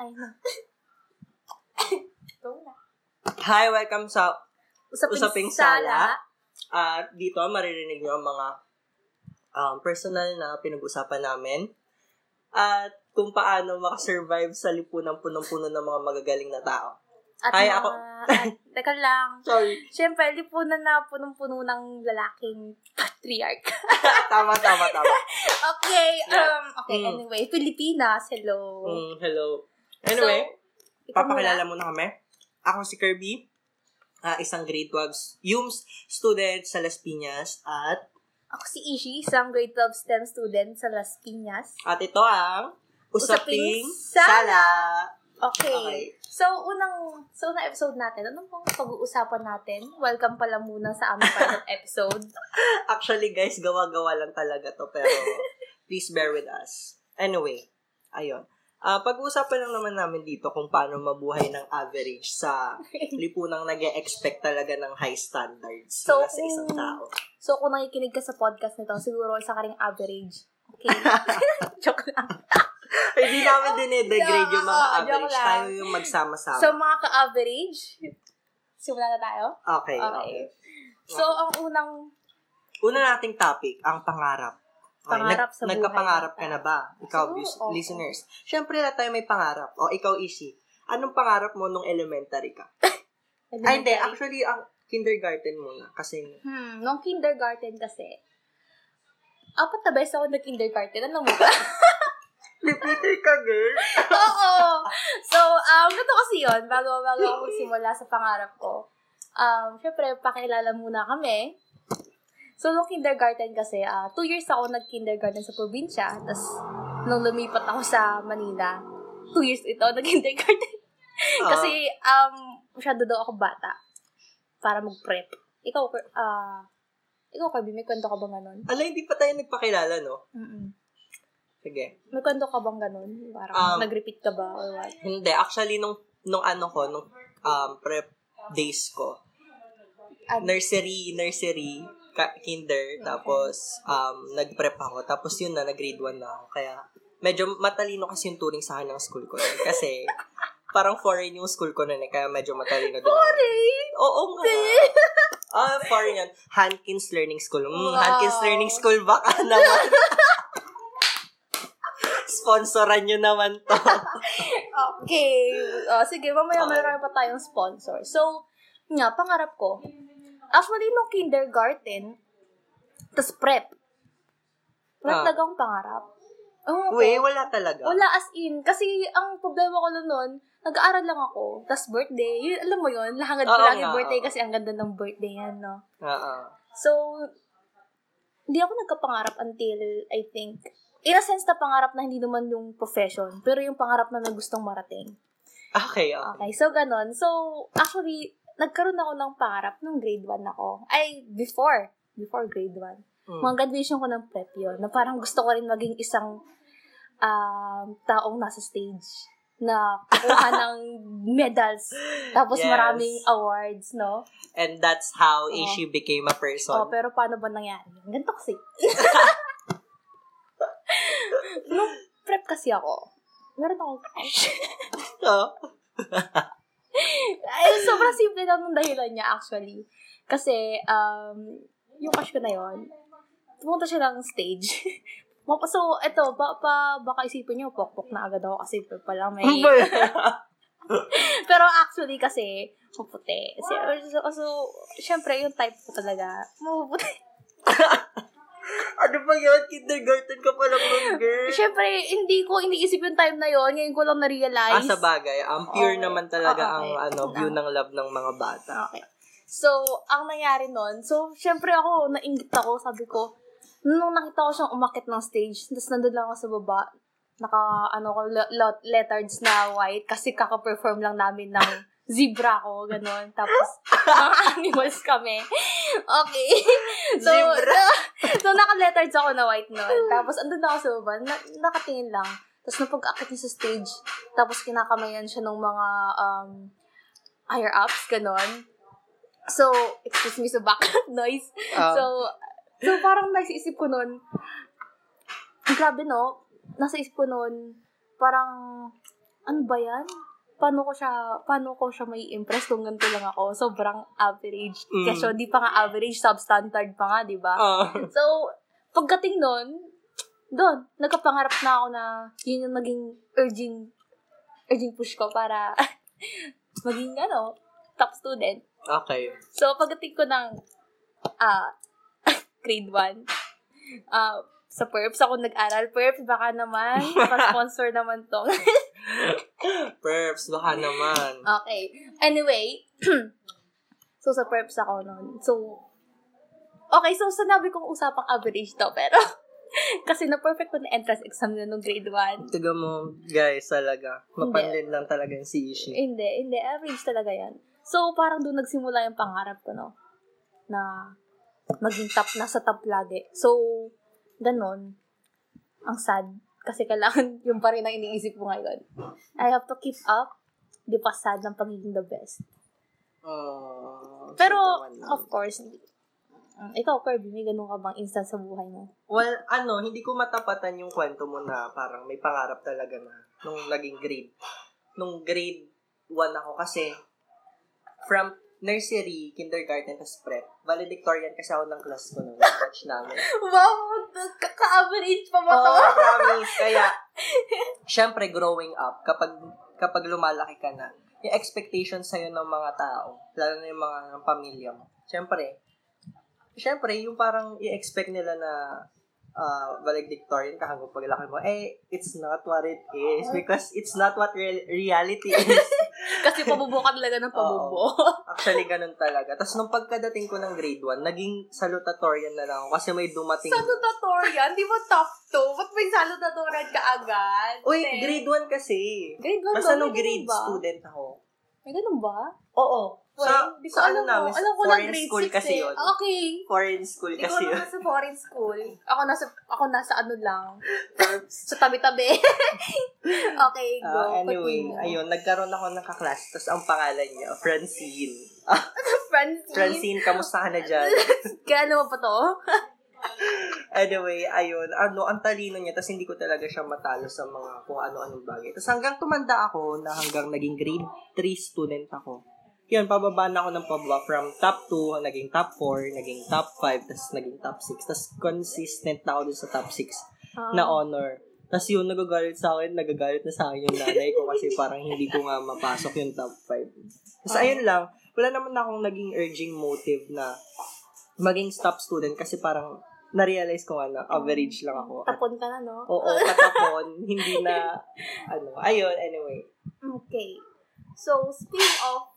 Ay, na. Go na. Hi, welcome sa Usaping, Usaping sala. At dito, maririnig nyo ang mga um, personal na pinag-usapan namin. At kung paano makasurvive sa lipunan punong-puno ng mga magagaling na tao. At Ay, mga- ako. at, teka lang. Sorry. Siyempre, lipunan na punong-puno ng lalaking patriarch. tama, tama, tama. okay, Yeah. um, okay, Mm. anyway. Pilipinas, hello. Mm, hello. Anyway, So, papakilala muna. kami. Ako si Kirby, ah, isang grade 12 YUMS student sa Las Piñas. At, Ako si Ishi, isang grade 12 STEM student sa Las Piñas. at ito ang Usaping Usaping, Sala. Okay. Okay. So, unang, sa unang episode natin, anong pong pag-uusapan natin? Welcome pala muna sa aming pilot episode. Actually, guys, gawa-gawa lang talaga to. Pero, please bear with us. Anyway, ayun. Ah, pag-uusapan lang naman namin dito kung paano mabuhay ng average sa lipunang nag expect talaga ng high standards So, sa isang tao. So, kung nakikinig ka sa podcast nito, siguro isa ka ring average. Okay. Joke lang. Hindi namin dinidegrade yung mga average. Tayo yung magsama-sama. So, mga ka-average, simula na tayo? okay, okay. Okay. So, ang unang, Una nating topic, ang pangarap. Okay, Pangarap sa buhay Nagkapangarap ka na ba? Ikaw, Siguro, lis- oo. listeners. Siyempre, lahat tayo may pangarap. O, ikaw, Ishi. Anong pangarap mo nung elementary ka? Ay, hindi. Actually, ang kindergarten muna. Kasi, Hmm, nung kindergarten kasi, apat na beses ako nag-kindergarten. Ano mo ba? repeater ka, girl. Oo! So, um, ganito kasi yun, bago, bago ako simula sa pangarap ko. Um, syempre, pakilala muna kami. So, nung kindergarten kasi, ah two years ako nag-kindergarten sa probinsya. Tapos, nung lumipat ako sa Manila, two years ito nag-kindergarten. Ah. kasi, um, masyado daw ako bata para mag-prep. Ikaw, ah, ikaw, Kirby, may kwento ka bang ganun? Ala, hindi pa tayo nagpakilala, no? Mm-mm. Sige. May kwento ka bang ganun? Parang Um, nag-repeat ka ba or what? Hindi. Actually, nung, nung ano ko, nung um, prep days ko, Ano? nursery, nursery, ka- kinder, tapos um, nag-prep ako. Tapos yun na, nag-grade 1 na ako. Kaya, medyo matalino kasi yung turing sa akin ng school ko. nun. Kasi, parang foreign yung school ko nun eh, kaya medyo matalino din. Foreign? Oo nga. Ah, foreign yan. Hankins Learning School. Mm, Wow. Hankins Learning School, baka naman. Sponsoran nyo naman to. Okay. Uh, sige, mamaya Okay. meron pa tayong sponsor. So, nga, pangarap ko. Actually, nung kindergarten, tas prep. Prep Ah. talagang pangarap. Oo. Uy, wala talaga. Wala as in. Kasi ang problema ko nun, nag-aaral lang ako. Tas birthday. Yun, alam mo yun, lahangad ko nga, yung birthday oo. kasi ang ganda ng birthday yan, no? Oo. So, hindi ako nagkapangarap until, I think, in a sense na pangarap na hindi naman yung profession, pero yung pangarap na may gustong marating. Okay, okay. Okay, so ganon. So, actually, nagkaroon ako ng pangarap nung grade 1 ako. Ay, before. Before grade 1. Mm. Mga graduation ko ng prep yun, na parang gusto ko rin maging isang um, taong nasa stage na kukuha ng medals, tapos Yes. maraming awards, no? And that's how Oo. Ishi became a person. Oh, pero paano ba nangyari? Ganito kasi. Nung prep kasi ako, meron akong crush. Oh. Ay, sobrang simple lang ng dahilan niya, actually. Kasi, um, yung crush ko na yon pumunta siya ng stage. So, eto, ba, pa, baka isipin niyo, pokpok na agad ako kasi pa lang may... Pero actually kasi, maputi. So, so, so, syempre, yung type ko talaga, mapuputi. ano ba yun? Kindergarten ka pa lang nun, girl. Siyempre, hindi ko iniisip yung time na yon Ngayon ko lang Ah, na-realize. sa bagay. Ang pure Okay. naman talaga Ah, ang okay. ano view ng love ng mga bata. Okay. So, ang nangyari nun, so, syempre ako, nainggit ako, sabi ko, nung nakita ko siyang umakit ng stage, tapos nandun lang ako sa baba, naka, ano ko, le- le- leotards na white, kasi kaka-perform lang namin ng zebra ko, ganun. Tapos, mga animals kami. Okay. So, Zebra? so, naka-leotards ako na white nun. Tapos, andun ako sa baba, na, nakatingin lang. Tapos, napag-akit niya sa stage, tapos kinakamayan siya ng mga, um, higher ups, ganon. So, excuse me sa background noise. Ah. So, so parang naisip ko nun, grabe no, nasa isip ko nun, parang, ano ba yan? Paano ko siya, paano ko siya may impress kung ganito lang ako? Sobrang average. Mm. Kasi di pa nga average, substandard pa nga, di ba? Ah. So, pagdating nun, doon, nagkapangarap na ako na yun yung naging urging, urging push ko para maging, ano, top student. okay. So, pagdating ko ng ah grade 1, ah sa PERPS ako nag-aral. PERPS, baka naman, pa-sponsor naman to. Perps, baka naman. okay. Anyway, so sa PERPS ako noon. So, okay, so sinabi kong usapang average to, pero kasi na-perfect ko na entrance exam na nung grade 1. Tiga mo, guys, talaga. Mapanlin lang talaga yung si Ishi. Hindi, hindi. Average talaga yan. So, parang doon nagsimula yung pangarap ko, no? Na maging top, nasa top lagi. So, ganon. Ang sad. Kasi kailangan yung pa rin ang iniisip ko ngayon. I have to keep up. Di pa sad ng pagiging the best. Oh, Pero, of course. Mm, ikaw, Kirby, may ganun ka bang instance sa buhay mo? Well, ano, hindi ko matapatan yung kwento mo na parang may pangarap talaga na nung naging grade. Nung grade 1 ako kasi from nursery, kindergarten, tas prep. Valedictorian kasi ako ng class ko nung batch namin. Wow! Ka-average pa ba Oo, promise. Kaya, syempre, growing up, kapag kapag lumalaki ka na, yung expectations sa'yo ng mga tao, lalo na yung mga ng pamilya mo, syempre, syempre, yung parang i-expect nila na uh, valedictorian ka hanggang paglaki mo, eh, it's not what it is because it's not what real- reality is. Kasi pabubo ka talaga ng pabubo. Actually, ganun talaga. Tapos, nung pagkadating ko ng grade 1, naging salutatorian na lang ako kasi may dumating. Salutatorian? Di ba top 2? Ba't may salutatorian ka agad? Uy, grade 1 kasi. Grade 1 Basta ba? nung grade ba? student ako. May ganun ba? Oo. Sa, Well, di ko sa ano namin, mo. Alam ko lang foreign grade school 6 kasi eh. yun. Okay. Foreign school Hindi ko kasi yun. naman sa foreign school. Ako nasa, ako nasa ano lang. sa tabi-tabi. okay, go. Ah, anyway, Continue. ayun, nagkaroon ako ng kaklase, tapos ang pangalan niya, Francine. Francine. Francine, kamusta ka na dyan? Kaya ano pa to? anyway, ayun, ano, ang talino niya, tapos hindi ko talaga siya matalo sa mga kung ano-anong bagay. Tapos hanggang tumanda ako, na hanggang naging grade 3 student ako. Yun, pababa na ako ng pababa from top 2, naging top 4, naging top 5, tapos naging top 6. Tapos consistent na ako dun sa top 6 Ah. na honor. Tapos yun, nagagalit sa akin, nagagalit na sa akin yung nanay ko kasi parang hindi ko nga mapasok yung top 5. Tapos Ah. ayun lang, wala naman akong naging urging motive na maging top student kasi parang na-realize ko nga na average lang ako. At, Tapon ka na, no? oo, katapon, hindi na, ano, ayun, anyway. Okay. So, speaking of,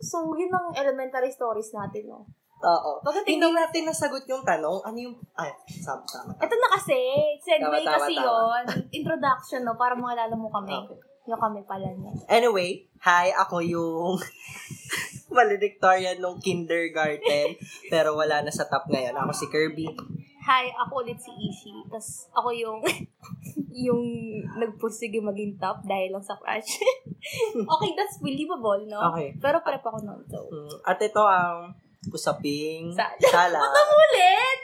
so, yun ang elementary stories natin, no? Oo. Pagdating Hindi natin nasagot yung tanong, ano yung, ay, tama, tama. Ito na kasi, segue Tama, tama, kasi tama. yon Introduction, no? Para makilala mo kami. Okay. Yung kami pala niya. Anyway, hi, ako yung valedictorian nung kindergarten, pero wala na sa top ngayon. Ako si Kirby. Hi, ako ulit si Ishi. Tapos ako yung yung nagpursige maging top dahil lang sa crush. okay, that's believable, no? Okay. Pero prep ako nun, so. Mm, At ito ang usaping Sala. sala. Ulit!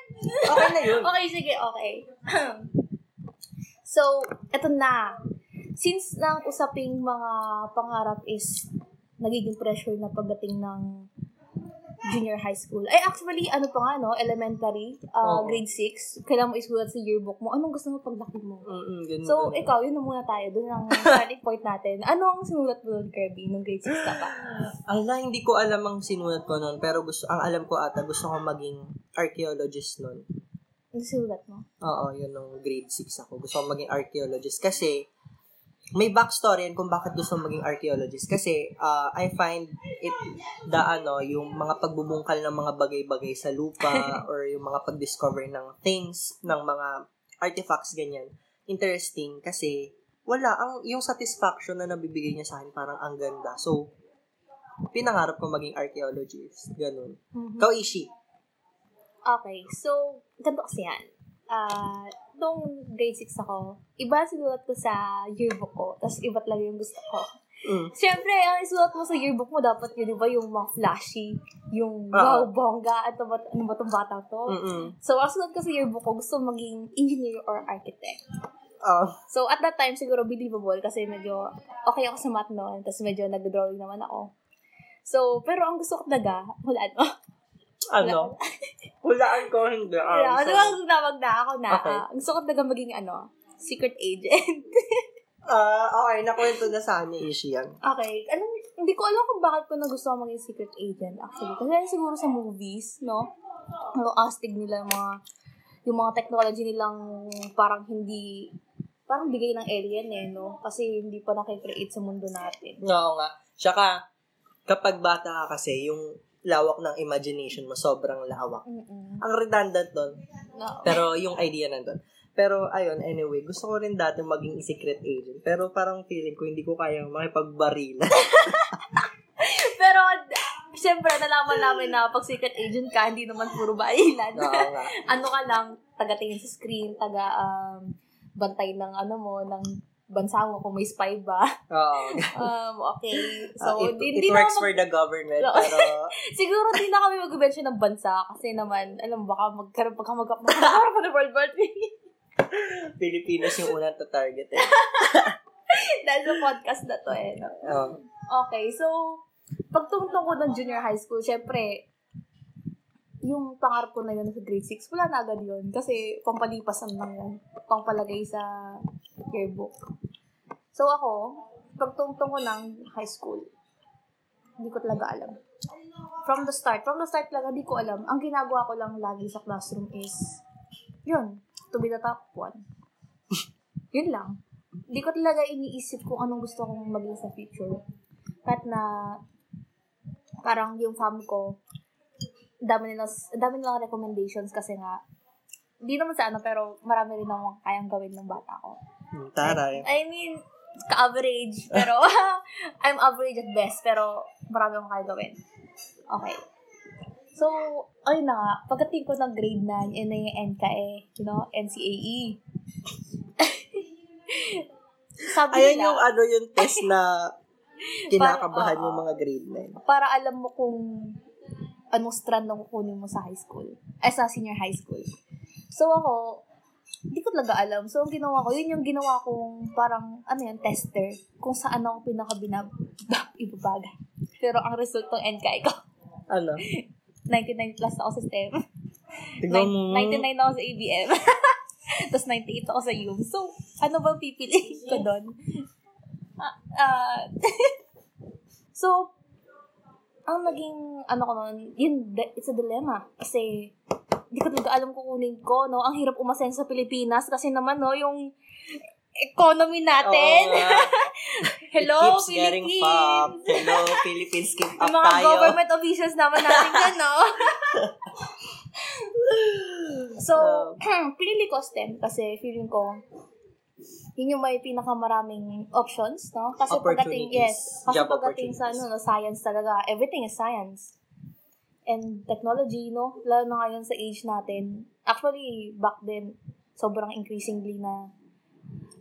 Okay na yun. Okay, sige, okay. so, eto na. Since nang usaping mga pangarap is nagiging pressure na pagdating ng junior high school. Ay, actually, ano pa nga, no? Elementary, uh, Oo. grade 6. Kailangan mo isulat sa yearbook mo. Anong gusto mo paglaki mo? Mm-mm, ganun, So, ganun. ikaw, yun na muna tayo. Doon ang starting point natin. Ano ang sinulat mo doon, Kirby, nung grade 6 ka pa? Ala, hindi ko alam ang sinulat ko noon, pero gusto, ang alam ko ata, gusto ko maging archaeologist noon. Ano sinulat mo? Oo, yun nung grade 6 ako. Gusto ko maging archaeologist kasi may backstory yan kung bakit gusto maging archaeologist. Kasi uh, I find it the ano, yung mga pagbubungkal ng mga bagay-bagay sa lupa or yung mga pag-discover ng things, ng mga artifacts, ganyan. Interesting kasi wala, ang, yung satisfaction na nabibigay niya sa akin parang ang ganda. So, pinangarap ko maging archaeologist. Ganun. Mhm. Ikaw, Ishi. Okay, so, ganito kasi yan. Ah, nung grade 6 ako, iba sinulat ko sa yearbook ko, tapos iba talaga yung gusto ko. Mm. Siyempre, ang isulat mo sa yearbook mo, dapat yun, di ba, yung mga flashy, yung wow, bongga, at ano ba, ano ba itong bata to? Mm-mm. So, ang sulat ko sa yearbook ko, gusto maging engineer or architect. Oh, So, at that time, siguro believable kasi medyo okay ako sa math noon. Tapos medyo nag-drawing naman ako. So, pero ang gusto ko talaga, hulaan mo. Ano? Hulaan ko, hindi. Um, Wala, so, ano bang tawag na ako na? Okay. ah, gusto ko talaga maging ano, secret agent. ah, okay, nakwento na sa ni Ishi yan. okay. Anong, hindi ko alam kung bakit ko na gusto ko maging secret agent actually. Kasi siguro sa movies, no? Ang astig nila yung mga yung mga technology nilang parang hindi parang bigay ng alien eh, no? Kasi hindi pa nakikreate sa mundo natin. Oo nga. Tsaka, kapag bata ka kasi, yung lawak ng imagination mo, sobrang lawak. Mm-mm. Ang redundant nun, No. pero yung idea nandun. Pero, ayun, anyway, gusto ko rin dati maging secret agent. Pero parang feeling ko, hindi ko kaya makipagbarila. Pero, syempre, nalaman namin na pag secret agent ka, hindi naman puro bailan. Oo nga. ano ka lang, taga-tingin sa screen, taga, um, bantay ng ano mo, ng bansa mo kung may spy ba. Oo. Um, okay. Ah, So, it, di, it di works na for the government, No. pero siguro di na kami mag-bench ng bansa kasi naman, alam baka magkaroon pagka mag magkaroon pa ng World War III. Pilipinas yung unang to-target eh. Dahil sa podcast na to eh. No? Oo. Okay, so, pagtungtong ko ng junior high school, syempre, yung pangarap ko na yun sa grade 6, wala na agad yun. Kasi, pampalipasan lang yun. Pangpalagay sa yearbook. So, ako, pagtungtong ko ng high school, hindi ko talaga alam. From the start, from the start talaga, hindi ko alam. Ang ginagawa ko lang lagi sa classroom is, yun, to be the top one. yun lang. Hindi ko talaga iniisip kung anong gusto kong maging sa future. Kahit na parang yung fam ko, dami nila, dami nilang recommendations kasi nga, hindi naman sa ano, pero marami rin akong kayang gawin ng bata ko. Hmm, Taray. I mean, ka-average, pero I'm average at best, pero marami akong kaya gawin. Okay. So, ayun na nga, pagdating ko ng grade 9, yun na yung NKE, you know, NCAE. Sabi Ayan nila, yung ano yung test na kinakabahan Parang, yung oo. mga grade 9. para alam mo kung anong strand ang kukunin mo sa high school. Ay, sa senior high school. So, ako, hindi ko talaga alam. So, ang ginawa ko, yun yung ginawa kong parang, ano yun, tester. Kung saan ako pinakabinab, ibabaga. Pero ang result ng NKI ko, Ano? 99 plus ako sa STEM. Tignan mo. 99 ako sa ABM. Tapos 98 ako sa UM. So, ano ba pipiliin ko doon? Ah, ah, so, ang naging, ano ko noon, yun, it's a dilemma. Kasi, hindi ko talaga alam kung kunin ko, no? Ang hirap umasen sa Pilipinas kasi naman, no, yung economy natin. Oo. Hello, It keeps getting pop. Philippines! Hello, Philippines, keep up Yung mga tayo. government officials naman natin dyan, no? so, pinili ko STEM kasi feeling ko, yun yung may pinakamaraming options, no? Kasi pagdating, yes, kasi Job pagdating sa, ano, no, science talaga, everything is science. And technology, no? Lalo na ngayon sa age natin. Actually, back then, sobrang increasingly na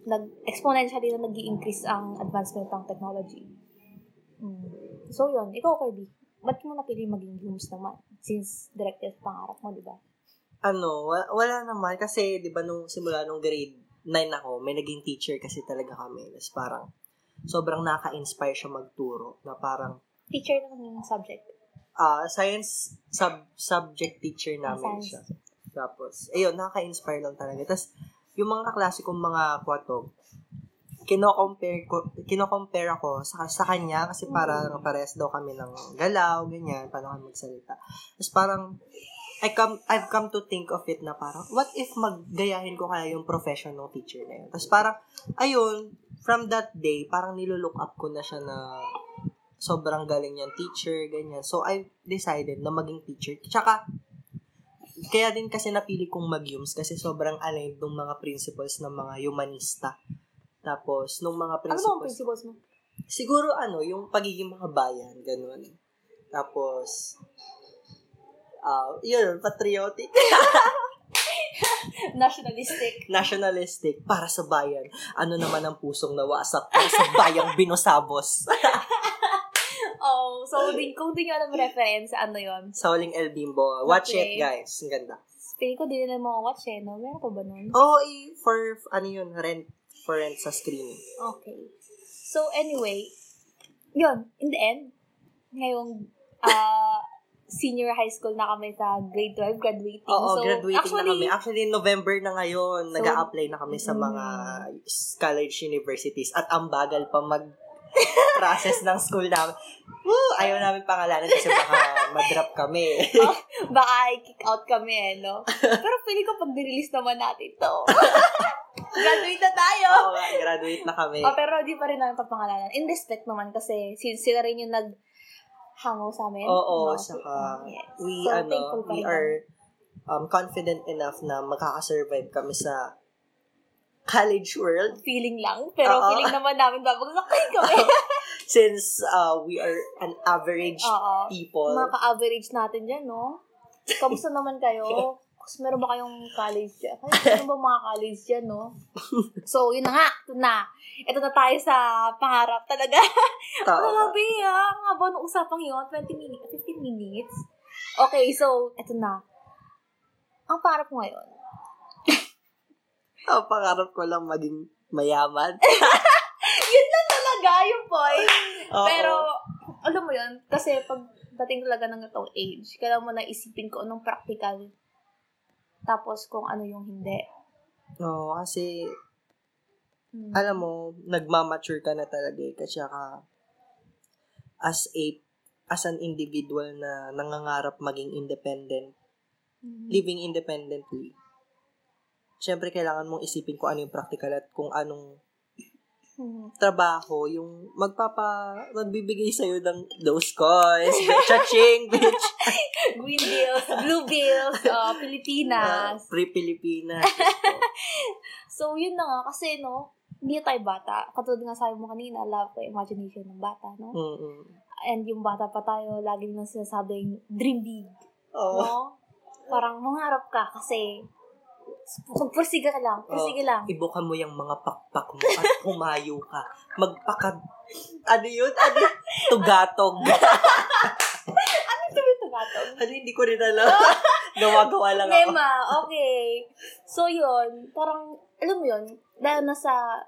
nag-exponentially na nag increase ang advancement ng technology. Mm. So, yun. Ikaw, Kirby. Ba't mo napili maging grooms naman? Since directed pangarap mo, di ba? Ano, wa- wala naman. Kasi, di ba, nung simula nung grade 9 ako, may naging teacher kasi talaga kami. Tapos parang, sobrang naka-inspire siya magturo. Na parang, Teacher ng subject. ah science sub subject teacher namin science. siya. Tapos, ayun, nakaka-inspire lang talaga. Tapos, yung mga kaklase kong mga kwato, kino-compare ko, kino-compare ako sa, sa kanya kasi parang parehas daw kami ng galaw, ganyan, paano kami magsalita. Tapos parang, I come, I've come to think of it na parang, what if maggayahin ko kaya yung profession ng teacher na yun? Tapos parang, ayun, from that day, parang nilulook up ko na siya na sobrang galing niyang teacher, ganyan. So, I decided na maging teacher. Tsaka, kaya din kasi napili kong mag-UMS kasi sobrang aligned ng mga principles ng mga humanista. Tapos, nung mga Ano principles, principles mo? siguro ano, yung pagiging mga bayan, ganun. Tapos, ah yun, patriotic, Nationalistic. nationalistic, para sa bayan. Ano naman ang pusong nawasak para sa bayang binosabos. oh, so din, kung di nyo alam reference, ano yon sa huling El Bimbo. Watch Okay. it, guys. Ang ganda. Feeling ko, di nila watch eh, no? Meron pa ba nun? Oo, eh, for, ano yun, rent, for rent sa screening. Okay. So, anyway, yun, in the end, ngayong uh, senior high school na kami sa grade 12, graduating. Oo, so, graduating actually, na kami. Actually, November na ngayon, So, nag apply na kami sa mga college universities at ang bagal pa mag process ng school namin. Woo! Ayaw namin pangalanan kasi baka madrop kami. baka i-kick out kami eh, no? Pero feeling ko pag release naman natin to. Graduate na tayo! Oo nga, graduate na kami. Oh, pero di pa rin namin papangalanan. In respect naman kasi since sila rin yung nag hango sa amin. Oo, No? saka Yes. we, So, ano, we are um, confident enough na makakasurvive kami sa college world feeling lang. Pero Oo. feeling naman namin babagsak kayo kami. since uh, we are an average Oo. people. Mga ka-average natin dyan, no? Kamusta naman kayo? Kasi meron ba kayong college dyan? Kaya meron ba mga college dyan, no? So, yun na nga. Ito na. Ito na tayo sa pangarap talaga. Tama. Grabe ah. Ang haba ng usapang yun. 20 minutes, 15 minutes. Okay, so, ito na. Ang pangarap ko ngayon. Ang pangarap ko lang maging mayaman. yun lang talaga yung point. Oo. Pero, alam mo yun, kasi pag dating talaga ng itong age, kailangan mo na isipin ko anong practical. Tapos kung ano yung hindi. Oo, kasi Hmm. alam mo, nagmamature ka na talaga eh. Kasi ka, as a, as an individual na nangangarap maging independent, Mhm. living independently, syempre kailangan mong isipin kung ano yung practical at kung anong. Trabaho yung magpapa, magbibigay sa'yo ng those coins, cha-ching, bitch, Green bills, blue bills, uh, Pilipinas. free Pilipinas. So, yun na nga. Kasi, no, hindi tayo bata. Katulad nga sabi mo kanina, love ko imagination ng bata, no? Mm-mm. And yung bata pa tayo, lagi nang sinasabing dream big. Oo. No? Parang mangarap ka kasi magpursiga ka lang. Pursige lang. Ibuka mo yung mga pakpak mo at humayo ka. Magpaka... Ano yun? Ano? Tugatog. Ano ito gatong? ano, hindi ko rin alam. Gawa-gawa lang ako. Nema, okay. So, yun, parang, alam mo yun, dahil nasa,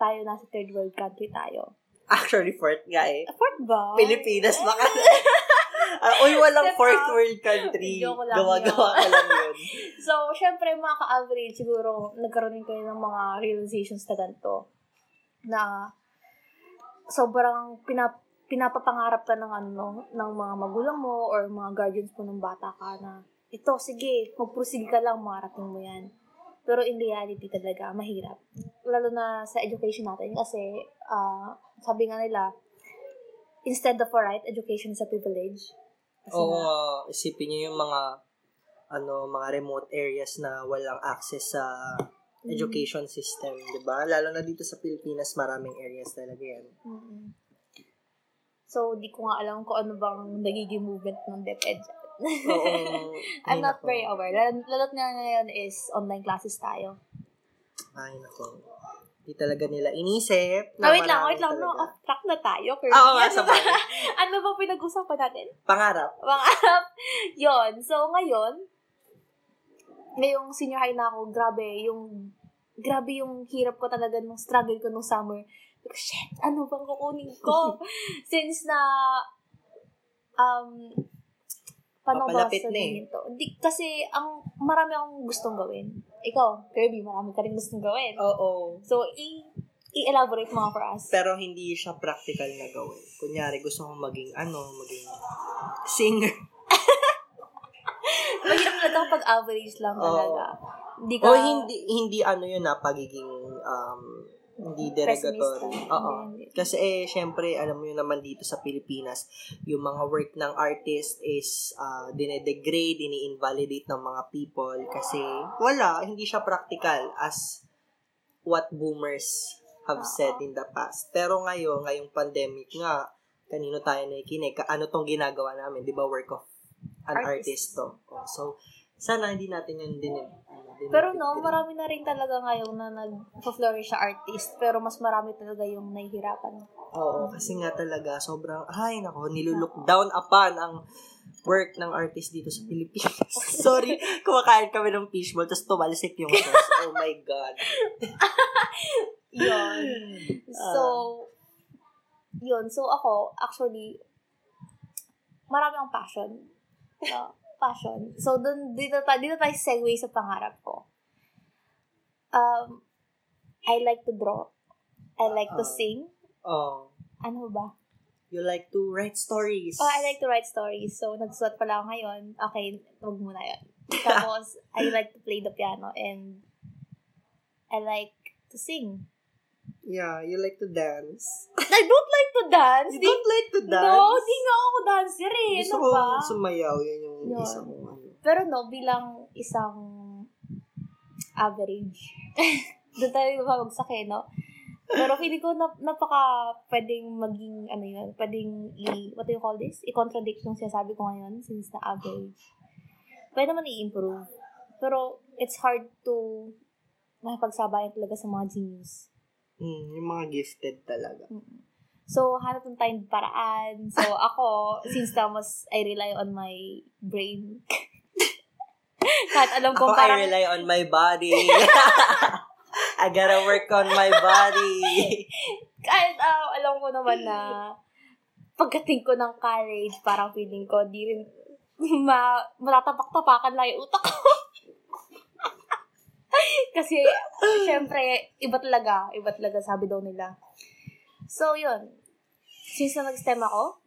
tayo nasa third world country tayo. Actually, fourth nga eh. Fourth ba? Pilipinas, baka... Ah, uy, walang Diba? fourth world country. Gawa-gawa ka lang yun. So, syempre, mga ka-average, siguro, nagkaroon din kayo ng mga realizations na ganito. Na, sobrang pinap pinapapangarap ka ng ano, ng mga magulang mo or mga guardians mo ng bata ka na, ito, sige, magpursige ka lang, marating mo yan. Pero in reality talaga, mahirap. Lalo na sa education natin kasi, ah, sabi nga nila, instead of a right, education is a privilege. Kasi Oo, nga, nga, isipin niyo yung mga ano, mga remote areas na walang access sa Mm. education system, 'di ba? Lalo na dito sa Pilipinas, maraming areas talaga 'yan. Mm-mm. So, di ko nga alam kung ano bang nagiging movement ng DepEd. Oo. I'm not nako. very aware. Lalo, lalo't nga ngayon is online classes tayo. Ay, nako. Di talaga nila inisip. Ah, wait lang, wait lang. No, off track na tayo. Kirby. Oo ano, ba, ano ba pinag-usapan natin? Pangarap. Mga Yon. So, ngayon, ngayong senior high na ako, grabe, yung, grabe yung hirap ko talaga nung struggle ko nung summer. Like, shit, ano bang kukunin ko? Since na, um, paano ba na eh. sabihin to? Di, kasi, ang, marami akong gustong gawin. Ikaw, Kirby, marami ka rin gustong gawin. Oo. So, i- i-elaborate mga for us. Pero hindi siya practical na gawin. Kunyari, gusto kong maging ano, maging singer. Mahirap talaga kapag average lang Oo. talaga. Hindi ka... O hindi hindi ano yun na pagiging um hindi derogatory. Oo. Kasi eh syempre alam mo yun naman dito sa Pilipinas, yung mga work ng artist is uh, dinedegrade, ini-invalidate ng mga people kasi wala, hindi siya practical as what boomers have said in the past. Pero ngayon, ngayong pandemic nga, kanino tayo nakikinig, ano tong ginagawa namin, di ba work of an Artist. artist to. Oh, so, sana hindi natin yun din ano, Pero no, marami na rin talaga ngayon na nag-flourish sa artist. Pero mas marami talaga yung nahihirapan. Oo, kasi nga talaga, sobrang, ay nako, nilulook down upon ang work ng artist dito sa Pilipinas. Sorry, kumakain kami ng fishball, tapos tumalsik yung sauce. Oh my God. Yun. So, yun. So, ako, actually, marami akong passion. No? Passion. So, dun, dito, dito tayo segue sa pangarap ko. Um, I like to draw. I like to Ah. sing. Oh, Ano ba? you like to write stories. Oh, I like to write stories. So, nagsulat pala ako ngayon. Okay, huwag muna yun. Tapos, I like to play the piano and I like to sing. Yeah, you like to dance. I don't like to dance. You Di- don't like to dance? No, di nga ako dancer eh. Gusto Ano ko ba? sumayaw. Yan yung Yun. isa kong ano. Pero no, bilang isang average. Doon tayo babagsak eh, no? Pero feeling ko na, napaka pwedeng maging, ano yun, pwedeng i, what do you call this? I-contradict yung sinasabi ko ngayon since na average. Pwede naman i-improve. Pero it's hard to makipagsabayan talaga sa mga genius. Mm, yung mga gifted talaga. So, hanap ng tayong paraan. So, ako, since Thomas, I rely on my brain. Kahit alam Ako, kong parang... I rely on my body. I gotta work on my body. kahit ah, alam ko naman na pagdating ko ng college, parang feeling ko, di rin ma matatapak-tapakan lang yung utak ko. Kasi, syempre, iba talaga. Iba talaga, sabi daw nila. So, yun. Since na nag-STEM ako,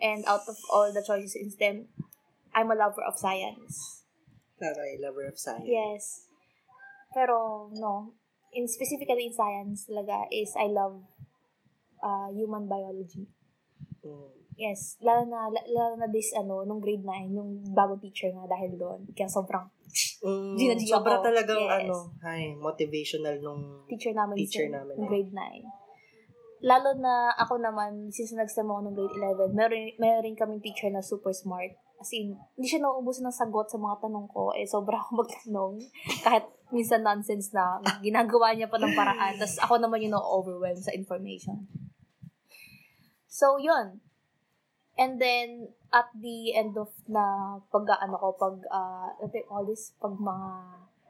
and out of all the choices in STEM, I'm a lover of science. Taray, lover of science. Yes. Pero, no. In specifically in science talaga is I love uh, human biology. Mm. Yes. Lalo na, la- lalo na this, ano, nung grade 9, yung bagong teacher nga dahil doon. Kaya sobrang Mm, Gina G sobra ako. talagang Yes. ano, ay, motivational nung teacher namin Teacher sa namin, nung grade 9. Lalo na ako naman, since nag-STEM ako nung grade 11, meron, meron rin kaming teacher na super smart. As in, hindi siya nauubusan ng sagot sa mga tanong ko. Eh, sobra ako magtanong. Kahit minsan nonsense na, ginagawa niya pa ng paraan. Tapos ako naman yung na-overwhelm sa information. So, yun. And then, at the end of na pag, ano ko, pag, uh, call this? Pag mga,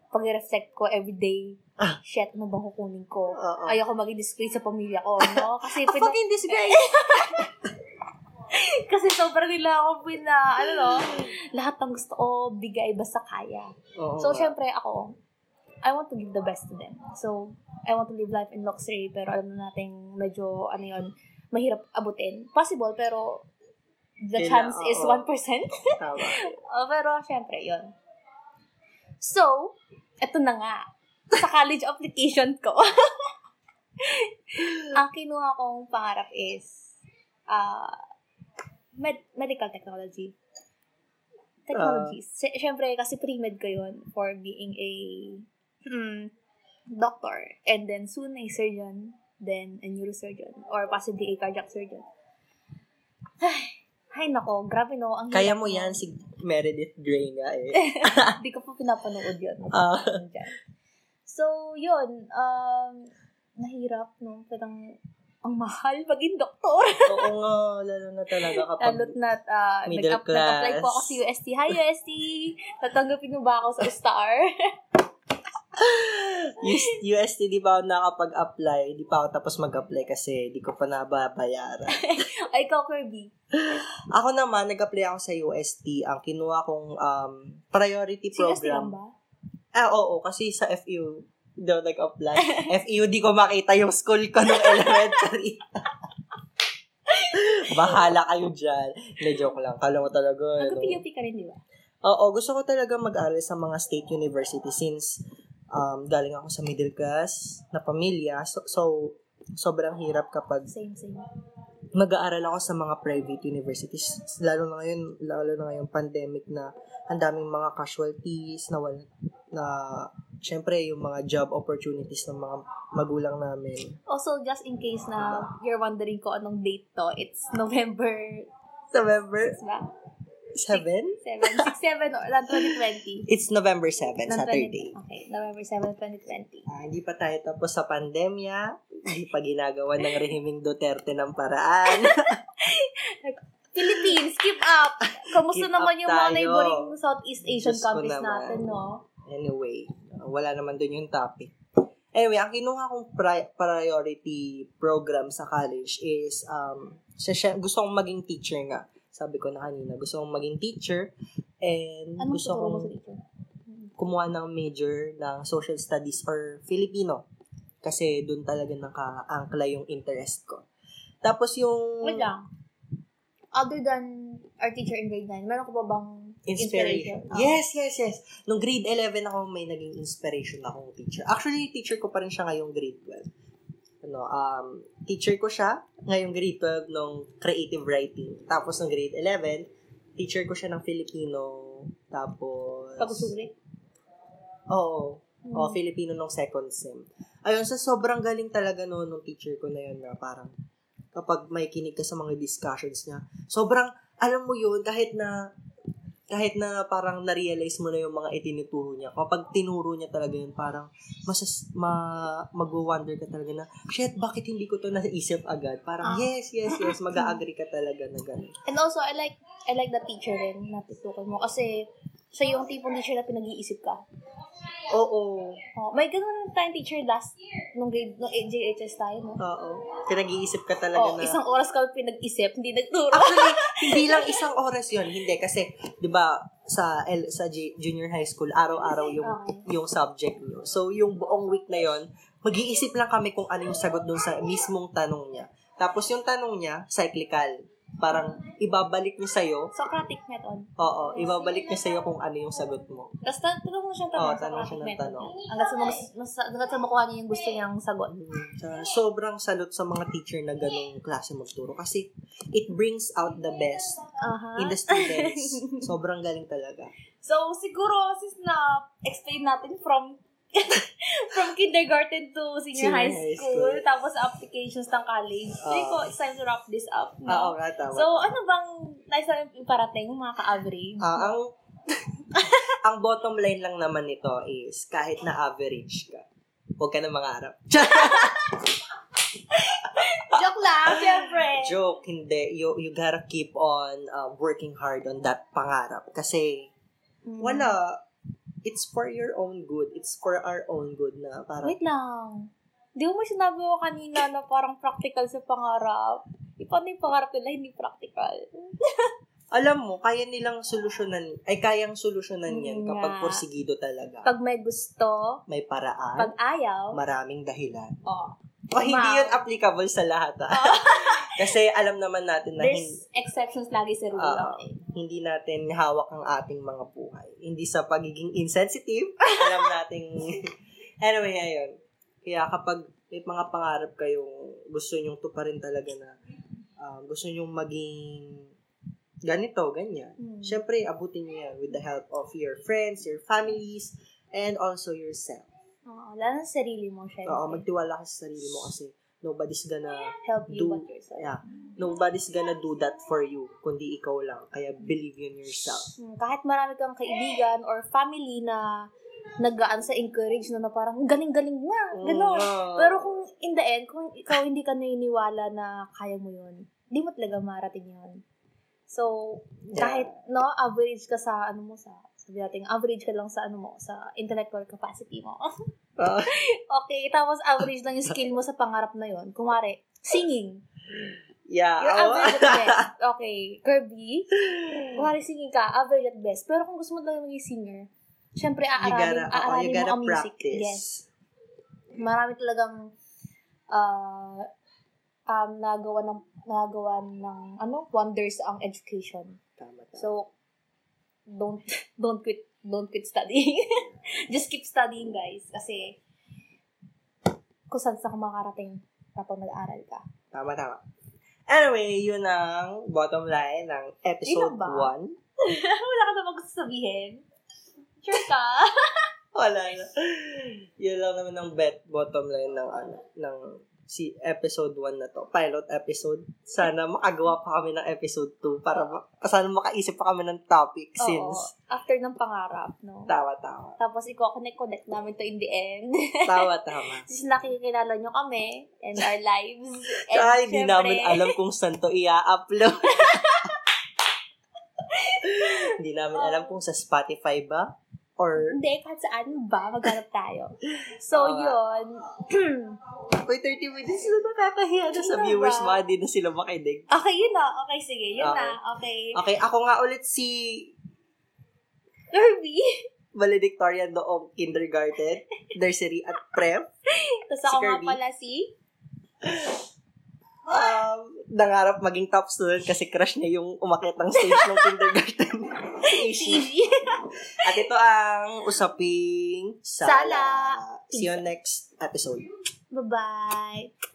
pag-reflect ko everyday, shit, ano ba kukunin ko? Oo. Ayoko maging display sa pamilya ko, no? Kasi, pina- fucking disgrace! kasi sobrang nila ako pina, ano no, lahat ng gusto ko, bigay basta kaya. Oo So, syempre, ako, I want to give the best to them. So, I want to live life in luxury, pero alam na natin medyo, ano yun, mahirap abutin. Possible, pero the Kailan- chance is oo. 1%. Tama. oh, pero, syempre, yun. So, eto na nga. Sa college application ko, ang kinuha kong pangarap is uh, med- medical technology. Technologies. Sy- Syempre, kasi pre-med ko yun for being a hmm, doctor. And then, soon a surgeon. Then, a neurosurgeon. Or possibly a cardiac surgeon. Ay, ay nako, grabe no. Ang Kaya mo yan, si Meredith Grey nga eh. Hindi ko pa pinapanood yun. Ah. Dyan. So, yun. Um, nahirap, no? Parang, ang mahal maging doktor. Oo nga, lalo na talaga kapag Lalo't na, uh, Middle nag-up- nag-apply po ako class. sa UST. Hi, UST! Tatanggapin mo ba ako sa Star? US- UST, di pa ako nakapag-apply. Di pa ako tapos mag-apply kasi di ko pa nababayaran. Ay, ikaw, Kirby. ako naman, nag-apply ako sa UST. Ang kinuha kong um, priority lang program. ba? Ah, oo, kasi sa FU, daw nag-apply. FU, di ko makita yung school ko nung elementary. Bahala kayo dyan. Hindi, joke lang. Kala mo talaga. ano. Nag-PUP ka rin, di ba? Oo, gusto ko talaga mag-aral sa mga state university since um, galing ako sa middle class na pamilya. So, so sobrang hirap kapag Same, same. mag-aaral ako sa mga private universities. Lalo na ngayon, lalo na ngayon pandemic na ang daming mga casualties na wal, na syempre yung mga job opportunities ng mga magulang namin. Also, just in case na you're wondering ko anong date to, it's November November? 6 ba? 7? 7, 6, 7, or lang 2020. It's November 7, Ng Saturday. 20 Okay, November 7, 2020. Ah, hindi pa tayo tapos sa pandemya. Hindi pa ginagawa ng rehiming Duterte ng paraan. Philippines, keep up! Kamusta Keep naman up yung mga tayo. neighboring Southeast Asian Diyos ko countries naman. natin, no? Anyway, wala naman dun yung topic. Anyway, ang kinuha kong pri- priority program sa college is, um, siya, siya- gusto kong maging teacher nga. Sabi ko na kanina, gusto kong maging teacher and Anong gusto mo kong kumuha ng major ng social studies or Filipino. Kasi doon talaga naka-angkla yung interest ko. Tapos yung Wait lang. Other than our teacher in grade 9, meron ko ba bang inspiration. Ah. Yes, yes, yes. Nung grade 11 ako, may naging inspiration akong teacher. Actually, teacher ko pa rin siya ngayong grade 12. Ano, um, teacher ko siya ngayong grade 12 nung creative writing. Tapos nung grade 11, teacher ko siya ng Filipino. Tapos... Pag-usuri? Oo. Hmm. O, Filipino nung second sem. Ayun, sa sobrang galing talaga no, nung teacher ko na yun na parang kapag may kinig ka sa mga discussions niya, sobrang, alam mo yun, kahit na kahit na parang na-realize mo na yung mga itinuturo niya, kapag tinuro niya talaga yun, parang masas, ma, mag-wonder ka talaga na, shit, bakit hindi ko to naisip agad? Parang, Ah. yes, yes, yes, mag-agree ka talaga na gano'n. And also, I like I like the teacher rin na tutukan mo. Kasi, siya yung tipong teacher na pinag-iisip ka. Oo. Oh, may ganun tayong teacher last, nung grade, nung JHS tayo, no? Oo. Pinag-iisip ka talaga Oh, na. isang oras ka pinag-isip, hindi nagturo. Actually, hindi lang isang oras yun. Hindi, kasi, di ba, sa L, sa J- junior high school, araw-araw yung Okay. yung subject nyo. So, yung buong week na yon mag-iisip lang kami kung ano yung sagot dun sa mismong tanong niya. Tapos yung tanong niya, cyclical. Parang, ibabalik niya sa'yo. Socratic method. Oo, ibabalik niya sa'yo kung ano yung sagot mo. Tapos tan- tanong mo siyang Oo, tanong. tanong siya ng tanong. Hanggang sa, mas, mas, hanggang sa makuha niya yung gusto niyang sagot. Sa sobrang salute sa mga teacher na ganong klase magturo. Kasi, it brings out the best Aha. in the students. sobrang galing talaga. So, siguro, sis na explain natin from from kindergarten to senior, Senior high, high school, school. tapos applications ng college. Hindi Oo. ko, it's time to wrap this up. Oo No? nga, tama. So, ano bang nais namin iparating, mga ka-average? Ah, ang ang bottom line lang naman nito is kahit na average ka, huwag ka na mangarap. Joke lang, syempre. Joke, hindi. You, you gotta keep on uh, working hard on that pangarap. Kasi, Mm. wala. It's for your own good. It's for our own good na parang, Wait lang. Di mo sinabi ko kanina na parang practical sa pangarap. Di paano yung pangarap nila hindi practical? alam mo, kaya nilang solusyonan, ay kayang solusyonan yan Mm, kapag nga. porsigido talaga. Pag may gusto, May paraan, pag ayaw, maraming dahilan. oh, O, hindi Wow. yun applicable sa lahat, ha? Kasi alam naman natin na hindi, there's exceptions lagi sa rule. Ah, okay. hindi natin hawak ang ating mga buhay. Hindi sa pagiging insensitive, alam nating... anyway, ayun. Kaya kapag may mga pangarap kayong gusto nyong tuparin talaga na ah, gusto nyong maging ganito, ganyan. Hmm. Siyempre, abutin nyo yan with the help of your friends, your families, and also yourself. Oo, lalo sa sarili mo, syempre. Oo, magtiwala ka sa sarili mo kasi nobody's gonna Help you do- but yourself. yeah. nobody's gonna do that for you kundi ikaw lang. Kaya believe in yourself. Hmm, kahit marami kang kaibigan or family na nagaan sa encourage na, na parang galing-galing nga, gano'n. Mm, Pero kung in the end, kung ikaw hindi ka naniniwala na kaya mo yun, di mo talaga marating yun. So, Yeah. kahit, no, average ka sa, ano mo, sa, sabi natin, average ka lang sa, ano mo, sa intellectual capacity mo. Ah, okay, tapos average lang yung skill mo sa pangarap na yun. Kumari, singing. yeah. You're oo. average at best. Okay, Kirby. Kumari singing ka, average at best. Pero kung gusto mo talaga maging singer, syempre you aaralin, gotta, oo, aaralin you mo gotta ang music. practice. Yes. Marami talagang uh, um, nagawa ng nagawa ng ano wonders ang education. Tama, tama. So don't don't quit don't quit studying. Just keep studying guys kasi kung saan sa makarating kapag nag-aral ka. tama, tama. Anyway, yun ang bottom line ng episode Yun ba? 1. Wala ka na gusto sabihin? Sure ka? Wala na. Yun lang naman ang bet bottom line ng ano, ng si episode 1 na to, pilot episode. Sana makagawa pa kami ng episode 2 para ma- sana makaisip pa kami ng topic Oo. since After ng pangarap, no? tawa tawa. Tapos, i-connect-connect namin to in the end. Tawa tama. Tapos, nakikilala nyo kami and our lives. And Tsaka hindi syempre, namin alam kung saan to i-upload. hindi namin alam kung sa Spotify ba or Hindi, kahit saan ba, maghanap tayo. So, nga. yun. Wait, 30 minutes na nakakahiya na sa viewers ba? ba? Hindi na sila makinig. okay, yun na. Okay, sige. Yun Okay. na. Okay. Okay, ako nga ulit si Kirby. valedictorian doong kindergarten, nursery at prep. Tapos Si ako nga Kirby. pala si... Um, nangarap maging top student kasi crush niya yung umakit ng stage ng kindergarten. Ishi. At ito ang usaping sala. Sala. See you next episode. Bye-bye.